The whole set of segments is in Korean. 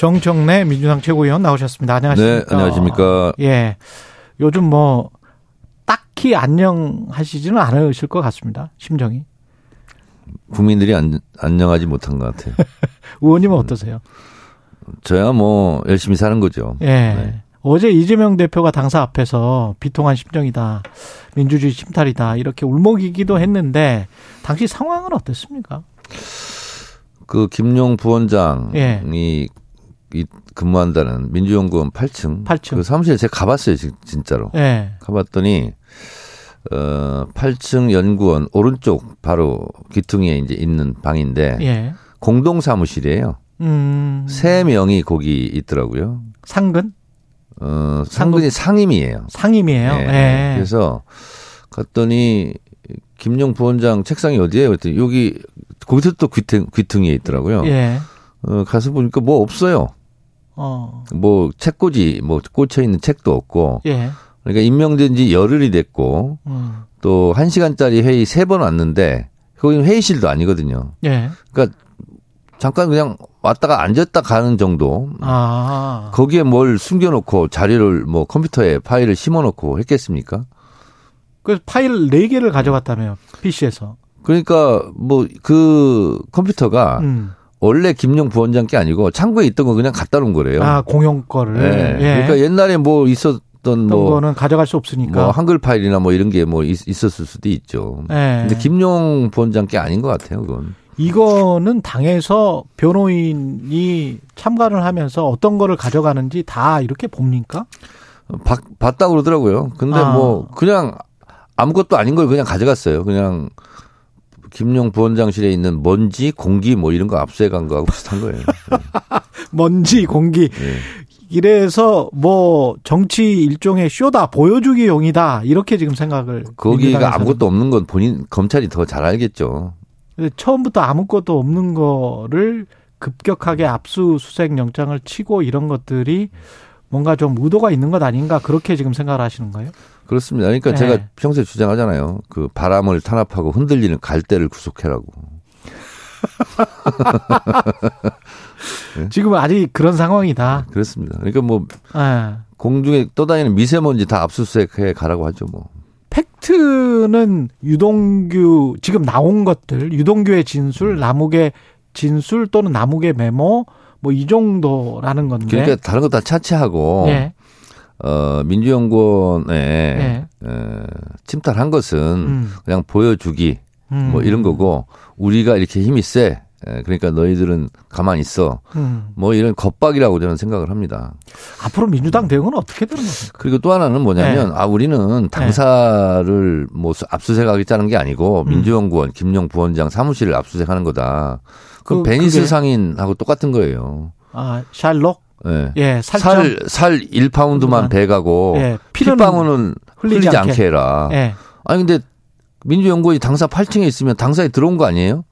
정청래 민주당 최고위원 나오셨습니다. 안녕하십니까? 네, 안녕하십니까? 예, 요즘 뭐 딱히 안녕하시지는 않으실 것 같습니다. 심정이. 국민들이 안, 안녕하지 못한 것 같아요. 의원님은 어떠세요? 저야 뭐 열심히 사는 거죠. 예. 네. 어제 이재명 대표가 당사 앞에서 비통한 심정이다. 민주주의 침탈이다. 이렇게 울먹이기도 했는데 당시 상황은 어땠습니까? 그 김용 부원장이 예. 이 근무한다는 민주연구원 8층, 8층. 그 사무실에 제가 가봤어요, 진- 진짜로. 예. 가봤더니 어 8층 연구원 오른쪽 바로 귀퉁이에 이제 있는 방인데 예. 공동 사무실이에요. 음. 세 명이 거기 있더라고요. 상근? 어 상근이 상임이에요. 상임이에요. 예. 예. 그래서 갔더니 김용 부원장 책상이 어디에요? 그랬더니 여기 거기서 또 귀퉁, 귀퉁이에 있더라고요. 예. 어, 가서 보니까 뭐 없어요. 어. 뭐 책꽂이 뭐 꽂혀 있는 책도 없고 예. 그러니까 임명된 지 열흘이 됐고 음. 또한 시간짜리 회의 세 번 왔는데 거기는 회의실도 아니거든요. 예. 그러니까 잠깐 그냥 왔다가 앉았다 가는 정도. 아. 거기에 뭘 숨겨놓고 자료를 뭐 컴퓨터에 파일을 심어놓고 했겠습니까? 그 파일 네개를 가져갔다며요. PC에서. 그러니까 뭐 그 컴퓨터가 음. 원래 김용 부원장 게 아니고 창고에 있던 거 그냥 갖다 놓은 거래요. 아, 공용 거를. 네. 예. 그러니까 옛날에 뭐 있었던 어떤 뭐, 거는 가져갈 수 없으니까. 뭐 한글 파일이나 뭐 이런 게 뭐 있었을 수도 있죠. 예. 근데 김용 부원장 게 아닌 것 같아요, 그건. 이거는 당에서 변호인이 참관을 하면서 어떤 거를 가져가는지 다 이렇게 봅니까? 바, 봤다고 그러더라고요. 근데 아. 뭐 그냥 아무것도 아닌 걸 그냥 가져갔어요. 그냥 김용 부원장실에 있는 먼지, 공기 뭐 이런 거 압수해 간 거하고 비슷한 거예요. 먼지, 공기. 예. 이래서 뭐 정치 일종의 쇼다, 보여주기 용이다. 이렇게 지금 생각을. 거기가. 아무것도 없는 건 본인 검찰이 더 잘 알겠죠. 처음부터 아무것도 없는 거를 급격하게 압수수색 영장을 치고 이런 것들이 뭔가 좀 의도가 있는 것 아닌가 그렇게 지금 생각을 하시는 거예요? 그렇습니다. 그러니까 네. 제가 평소에 주장하잖아요. 그 바람을 탄압하고 흔들리는 갈대를 구속해라고. 지금은 아직 그런 상황이다. 그렇습니다. 그러니까 뭐 예. 공중에 떠다니는 미세먼지 다 압수수색해 가라고 하죠. 뭐. 팩트는 유동규 지금 나온 것들 유동규의 진술, 남욱의 진술 또는 남욱의 메모 뭐 이 정도라는 건데. 그러니까 다른 거 다 차치하고 예. 어 민주연구원에 예. 에, 침탈한 것은 음. 그냥 보여주기 음. 뭐 이런 거고 우리가 이렇게 힘이 세. 에, 그러니까 너희들은 가만히 있어. 음. 뭐 이런 겁박이라고 저는 생각을 합니다. 앞으로 민주당 대응은 어떻게 되는 겁니까? 그리고 또 하나는 뭐냐면 네. 아 우리는 당사를 뭐 수- 압수수색하겠다는 게 아니고 음. 민주연구원 김용 부원장 사무실을 압수수색하는 거다. 그 그- 베니스 그게- 상인하고 똑같은 거예요. 아, 샤일록? 예. 예. 살, 살 1파운드만 베가고 예, 피는 핏방울은 흘리지 흘리지, 않게. 않게 해라. 예. 아니 근데 민주연구원이 당사 8층에 있으면 당사에 들어온 거 아니에요?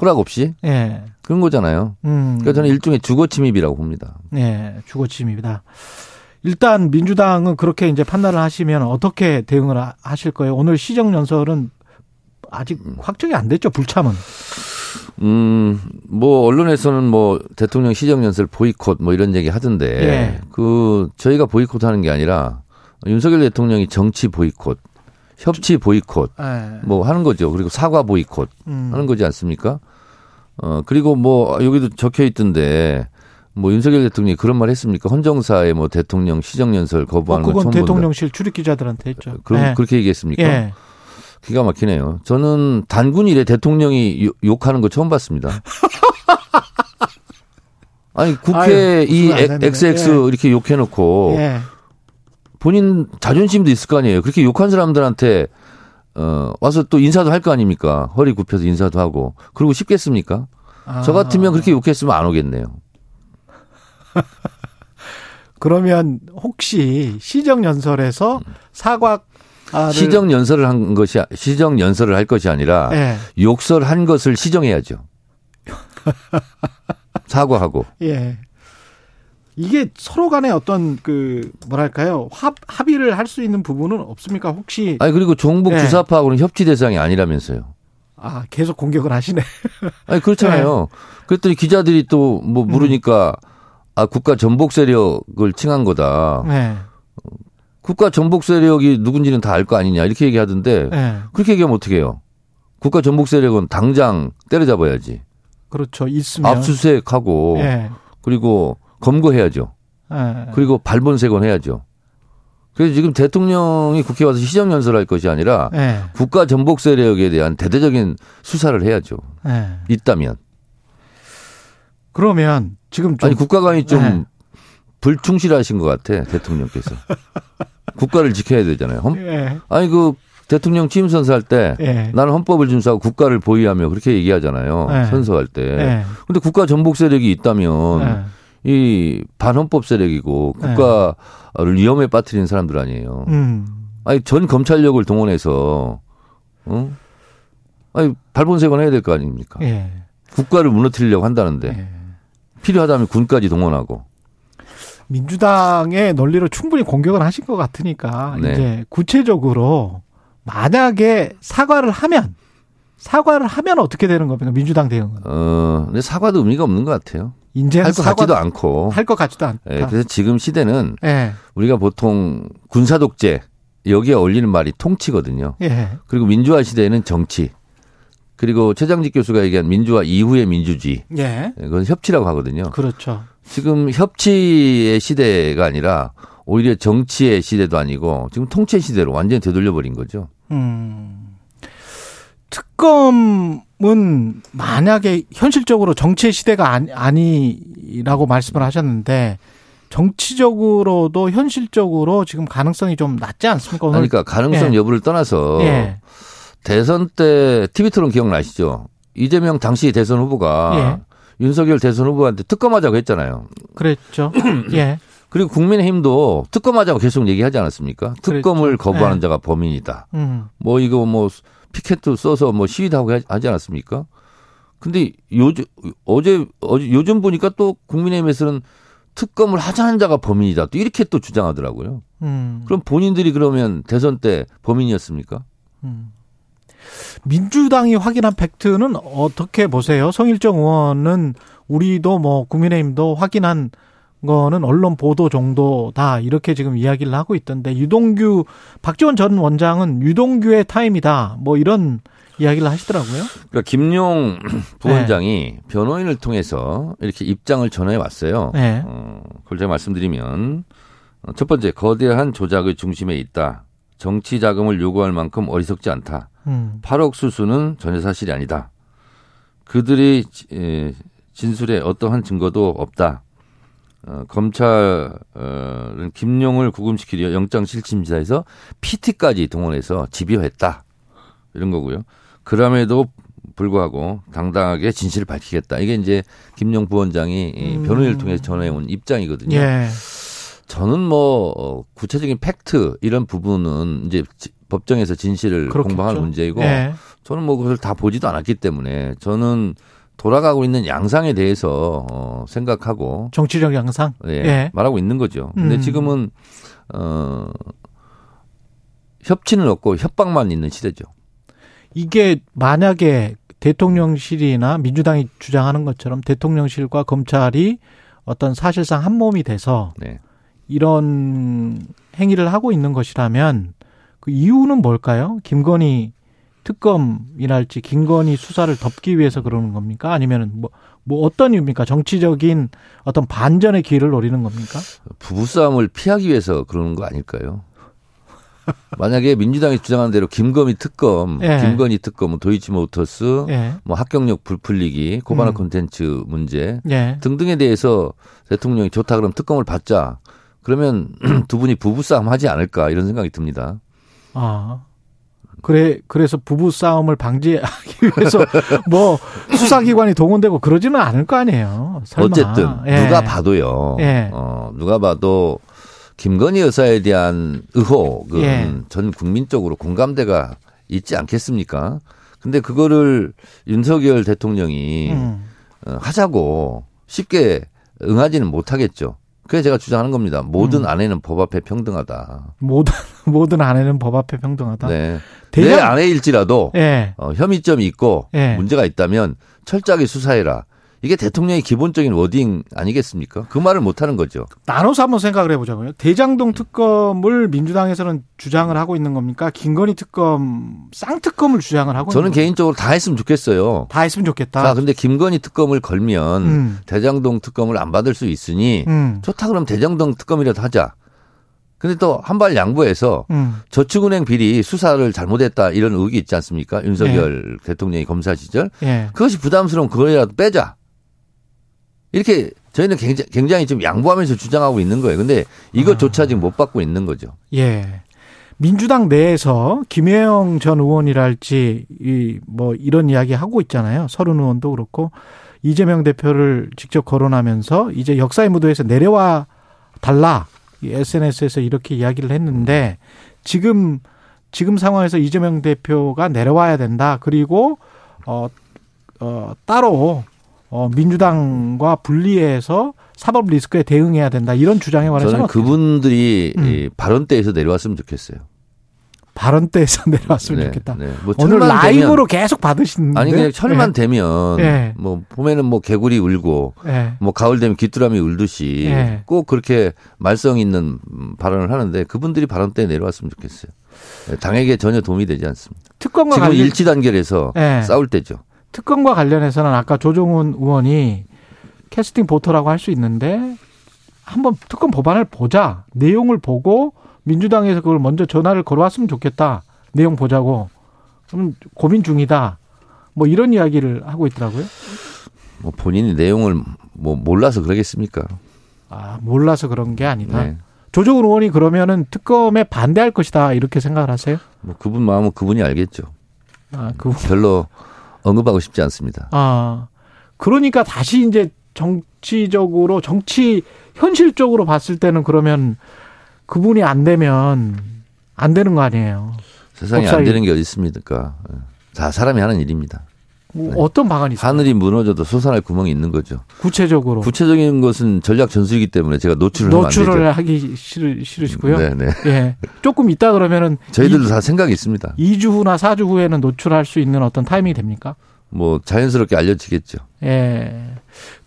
허락 없이? 예. 그런 거잖아요. 음. 러니까 저는 일종의 주거 침입이라고 봅니다. 예, 주거 침입입니다. 일단 민주당은 그렇게 이제 판단을 하시면 어떻게 대응을 하- 하실 거예요? 오늘 시정 연설은 아직 확정이 안 됐죠, 불참은. 음, 뭐 언론에서는 뭐 대통령 시정연설 보이콧 뭐 이런 얘기 하던데 예. 그 저희가 보이콧 하는 게 아니라 윤석열 대통령이 정치 보이콧, 협치 보이콧 예. 뭐 하는 거죠. 그리고 사과 보이콧 음. 하는 거지 않습니까? 어 그리고 뭐 여기도 적혀 있던데 뭐 윤석열 대통령이 그런 말 했습니까? 헌정사의 뭐 대통령 시정연설 어, 거부하는 건 그건. 대통령실 출입 기자들한테 했죠. 그럼 예. 그렇게 얘기했습니까? 예. 기가 막히네요. 저는 단군 일에 대통령이 욕- 욕하는 거 처음 봤습니다. 아니 국회 아유, 이. XX 예. 이렇게 욕해놓고 예. 본인 자존심도 있을 거 아니에요. 그렇게 욕한 사람들한테 어 와서 또 인사도 할 거 아닙니까? 허리 굽혀서 인사도 하고 그러고 싶겠습니까? 아. 저 같으면 그렇게 욕했으면 안 오겠네요. 그러면 혹시 시정 연설에서 사과 시정 연설을 한 것이 시정 연설을 할 것이 아니라 예. 욕설한 것을 시정해야죠. 사과하고. 예. 이게 서로 간에 어떤 그 뭐랄까요 합 합의를 할 수 있는 부분은 없습니까 혹시 아니 그리고 종북 예. 주사파하고는 협치 대상이 아니라면서요. 아 계속 공격을 하시네 아니 그렇잖아요. 그랬더니 기자들이 또뭐 음. 물으니까 아 국가 전복 세력을 칭한 거다. 네. 국가 전복 세력이 누군지는 다 알 거 아니냐 이렇게 얘기하던데 네. 그렇게 얘기하면 어떻게 해요? 국가 전복 세력은 당장 때려잡아야지. 그렇죠 있으면 압수수색하고 예. 그리고 검거해야죠. 예. 그리고 발본색원 해야죠. 그래서 지금 대통령이 국회 와서 시정 연설할 것이 아니라 예. 국가 전복 세력에 대한 대대적인 수사를 해야죠. 예. 있다면. 그러면 지금 좀 아니 국가관이 좀 네. 불충실하신 것 같아 대통령께서. 국가를 지켜야 되잖아요. 헌- 예. 아니 그 대통령 취임 선서할 때 예. 나는 헌법을 준수하고 국가를 보위하며 그렇게 얘기하잖아요. 네. 선서할 때. 예. 근데 국가 전복 세력이 있다면 예. 이 반헌법 세력이고 국가를 위험에 빠뜨리는 사람들 아니에요. 음. 아니 전 검찰력을 동원해서 어? 아니 발본색원 해야 될 거 아닙니까? 예. 국가를 무너뜨리려고 한다는데 예. 필요하다면 군까지 동원하고 민주당의 논리를 충분히 공격을 하신 것 같으니까 네. 이제 구체적으로 만약에 사과를 하면 사과를 하면 어떻게 되는 겁니까 민주당 대응은 어 근데 사과도 의미가 없는 것 같아요. 이제 할것 같지도 않고. 할 것 같지도 않다. 예, 그래서 지금 시대는 예. 우리가 보통 군사 독재 여기에 어울리는 말이 통치거든요. 예. 그리고 민주화 시대에는 정치. 그리고 최장직 교수가 얘기한 민주화 이후의 민주주의. 예. 예, 그건 협치라고 하거든요. 그렇죠. 지금 협치의 시대가 아니라 오히려 정치의 시대도 아니고 지금 통치 시대로 완전히 되돌려 버린 거죠. 음. 특검은 만약에 현실적으로 정치의 시대가 아니, 아니라고 말씀을 하셨는데 정치적으로도 현실적으로 지금 가능성이 좀 낮지 않습니까? 오늘 그러니까 가능성 예. 여부를 떠나서 예. 대선 때 TV 토론 기억나시죠? 이재명 당시 대선 후보가 윤석열 대선 후보한테 특검하자고 했잖아요. 그랬죠. 예. 그리고 국민의힘도 특검하자고 계속 얘기하지 않았습니까? 특검을 그랬죠. 거부하는 네. 자가 범인이다. 음. 뭐 이거 뭐 피켓도 써서 뭐 시위도 하고 하지 않았습니까? 근데 요즘 어제 어제 요즘 보니까 또 국민의힘에서는 특검을 하자는 자가 범인이다. 또 이렇게 또 주장하더라고요. 음. 그럼 본인들이 그러면 대선 때 범인이었습니까? 음. 민주당이 확인한 팩트는 어떻게 보세요? 성일정 의원은 우리도 뭐 국민의힘도 확인한 거는 언론 보도 정도다 이렇게 지금 이야기를 하고 있던데 유동규 박지원 전 원장은 유동규의 타임이다 뭐 이런 이야기를 하시더라고요. 그러니까 김용 부원장이 변호인을 통해서 이렇게 입장을 전해 왔어요. 네. 어, 그걸 제가 말씀드리면 어, 첫 번째 거대한 조작의 중심에 있다. 정치 자금을 요구할 만큼 어리석지 않다. 음. 8억 수수는 전혀 사실이 아니다. 그들이 진술에 어떠한 증거도 없다. 어, 검찰은 김용을 구금시키려 영장실침지사에서 PT까지 동원해서 집요했다. 이런 거고요. 그럼에도 불구하고 당당하게 진실을 밝히겠다. 이게 이제 김용 부원장이 이 음. 변호인을 통해서 전해온 입장이거든요. 예. 저는 뭐 어, 구체적인 팩트 이런 부분은 이제 지- 법정에서 진실을 그렇겠죠. 공방할 문제이고 예. 저는 뭐 그걸 다 보지도 않았기 때문에 저는 돌아가고 있는 양상에 대해서 어, 생각하고 정치적 양상. 예, 예. 말하고 있는 거죠. 근데 음. 지금은 어 협치는 없고 협박만 있는 시대죠. 이게 만약에 대통령실이나 민주당이 주장하는 것처럼 대통령실과 검찰이 어떤 사실상 한 몸이 돼서 네. 이런 행위를 하고 있는 것이라면 그 이유는 뭘까요? 김건희 특검이랄지 김건희 수사를 덮기 위해서 그러는 겁니까? 아니면 뭐, 뭐 어떤 이유입니까? 정치적인 어떤 반전의 기회를 노리는 겁니까? 부부싸움을 피하기 위해서 그러는 거 아닐까요? 만약에 민주당이 주장하는 대로 김건희 특검, 예. 김건희 특검, 뭐 도이치모터스, 예. 뭐 합격력 불풀리기, 고발화 음. 콘텐츠 문제 예. 등등에 대해서 대통령이 좋다 그럼 특검을 받자. 그러면 두 분이 부부싸움 하지 않을까 이런 생각이 듭니다. 아. 그래 그래서 부부 싸움을 방지하기 위해서 뭐 수사기관이 동원되고 그러지는 않을 거 아니에요. 설마. 어쨌든 예. 누가 봐도요. 예. 어, 누가 봐도 김건희 여사에 대한 의혹은 예. 전 국민적으로 공감대가 있지 않겠습니까? 근데 그거를 윤석열 대통령이 음. 어, 하자고 쉽게 응하지는 못하겠죠. 그래서 제가 주장하는 겁니다. 모든 음. 아내는 법 앞에 평등하다. 모든 모든 아내는 법 앞에 평등하다. 네. 대장- 내 아내일지라도 예. 어, 혐의점이 있고 예. 문제가 있다면 철저하게 수사해라. 이게 대통령의 기본적인 워딩 아니겠습니까? 그 말을 못 하는 거죠. 나눠서 한번 생각을 해보자고요. 대장동 특검을 민주당에서는 주장을 하고 있는 겁니까? 김건희 특검 쌍특검을 주장을 하고 저는 있는 겁니까? 개인적으로 다 했으면 좋겠어요. 다 했으면 좋겠다. 자, 근데 김건희 특검을 걸면 음. 대장동 특검을 안 받을 수 있으니 음. 좋다 그럼 대장동 특검이라도 하자. 근데 또 한 발 양보해서 음. 저축은행 비리 수사를 잘못했다 이런 의혹이 있지 않습니까? 윤석열 네. 대통령이 검사 시절 예. 그것이 부담스러운 그거라도 빼자. 이렇게 저희는 굉장히, 굉장히 좀 양보하면서 주장하고 있는 거예요. 근데 이것조차 지금 못 받고 있는 거죠. 예. 민주당 내에서 김혜영 전 의원이랄지 이 뭐 이런 이야기 하고 있잖아요. 서른 의원도 그렇고 이재명 대표를 직접 거론하면서 이제 역사의 무도에서 내려와 달라. 이 SNS에서 이렇게 이야기를 했는데 지금 지금 상황에서 이재명 대표가 내려와야 된다. 그리고 어, 어 따로 어 민주당과 분리해서 사법 리스크에 대응해야 된다. 이런 주장에 관해서는 저는 그분들이 음. 이 발언대에서 내려왔으면 좋겠어요. 발언 때에서 내려왔으면 네, 좋겠다. 네. 뭐 오늘 라이브로 계속 받으시는데. 되면, 아니 그냥 철만 예. 되면 예. 뭐 봄에는 뭐 개구리 울고 예. 뭐 가을 되면 귀뚜라미 울듯이 예. 꼭 그렇게 말썽 있는 음, 발언을 하는데 그분들이 발언 때 내려왔으면 좋겠어요. 예, 당에게 전혀 도움이 되지 않습니다. 특검과 지금 관련 일치 단결해서 예. 싸울 때죠. 특검과 관련해서는 아까 조종훈 의원이 캐스팅 보터라고 할 수 있는데 한번 특검 법안을 보자. 내용을 보고 민주당에서 그걸 먼저 전화를 걸어왔으면 좋겠다. 내용 보자고. 그럼 고민 중이다. 뭐 이런 이야기를 하고 있더라고요. 뭐 본인이 내용을 뭐 몰라서 그러겠습니까? 아, 몰라서 그런 게 아니다. 네. 조정훈 의원이 그러면은 특검에 반대할 것이다. 이렇게 생각을 하세요? 뭐 그분 마음은 그분이 알겠죠. 아, 그 별로 언급하고 싶지 않습니다. 아, 그러니까 다시 이제 정치적으로, 정치, 현실적으로 봤을 때는 그러면 그분이 안 되면 안 되는 거 아니에요. 세상에 법사위. 안 되는 게 어디 있습니까? 예. 다 사람이 하는 일입니다. 뭐 어떤 방안이 있어요? 하늘이 무너져도 솟아날 구멍이 있는 거죠. 구체적으로. 구체적인 것은 전략 전술이기 때문에 제가 노출을. 노출을 하기 싫으, 싫으시고요. 네, 네. 예. 조금 있다 그러면은 저희들도 다 생각이 있습니다. 2, 주 후나 4주 후에는 노출할 수 있는 어떤 타이밍이 됩니까? 뭐 자연스럽게 알려지겠죠. 예.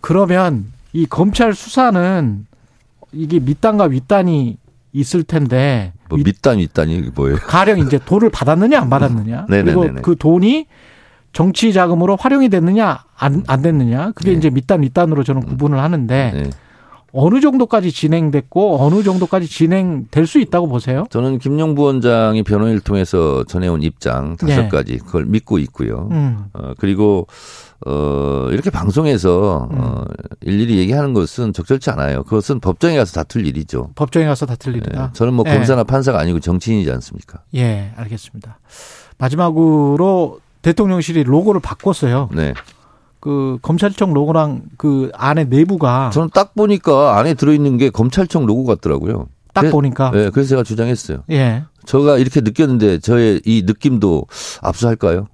그러면 이 검찰 수사는 이게 밑단과 윗단이 있을 텐데 뭐 윗- 밑단 윗단이 뭐예요? 가령 이제 돈을 받았느냐 안 받았느냐 네네네네. 그리고 그 돈이 정치 자금으로 활용이 됐느냐 안, 안 됐느냐 그게 네. 이제 밑단 윗단으로 저는 구분을 하는데 네. 어느 정도까지 진행됐고 어느 정도까지 진행될 수 있다고 보세요? 저는 김용 부원장이 변호인을 통해서 전해온 입장 다섯 네. 가지 그걸 믿고 있고요. 음. 어, 그리고 어, 이렇게 방송에서 어, 일일이 얘기하는 것은 적절치 않아요. 그것은 법정에 가서 다툴 일이죠. 법정에 가서 다툴 예, 일이다. 저는 뭐 예. 검사나 판사가 아니고 정치인이지 않습니까? 예, 알겠습니다. 마지막으로 대통령실이 로고를 바꿨어요. 네. 그 검찰청 로고랑 그 안에 내부가 저는 딱 보니까 안에 들어있는 게 검찰청 로고 같더라고요. 딱 그래- 보니까 네, 그래서 제가 주장했어요. 예. 제가 이렇게 느꼈는데 저의 이 느낌도 압수할까요?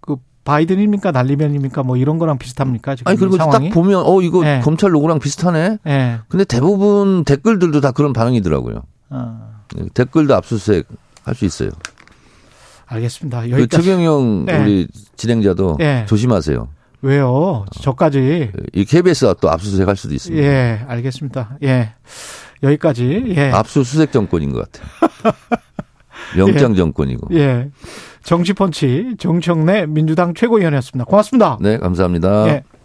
그 바이든입니까 날리면입니까 뭐 이런 거랑 비슷합니까 지금 아니 이 그리고 상황이? 딱 보면 어 이거 네. 검찰 로고랑 비슷하네. 예. 근데 대부분 댓글들도 다 그런 반응이더라고요. 어, 네, 댓글도 압수수색 할 수 있어요. 알겠습니다. 그 여기까지. 최경영 네. 우리 진행자도 네. 조심하세요. 왜요? 저까지. 이 KBS가 또 압수수색 할 수도 있습니다. 예, 알겠습니다. 예. 여기까지. 예. 압수수색 정권인 것 같아요. 영장 정권이고. 예. 정치펀치 정청래 민주당 최고위원이었습니다. 고맙습니다. 네, 감사합니다. 예.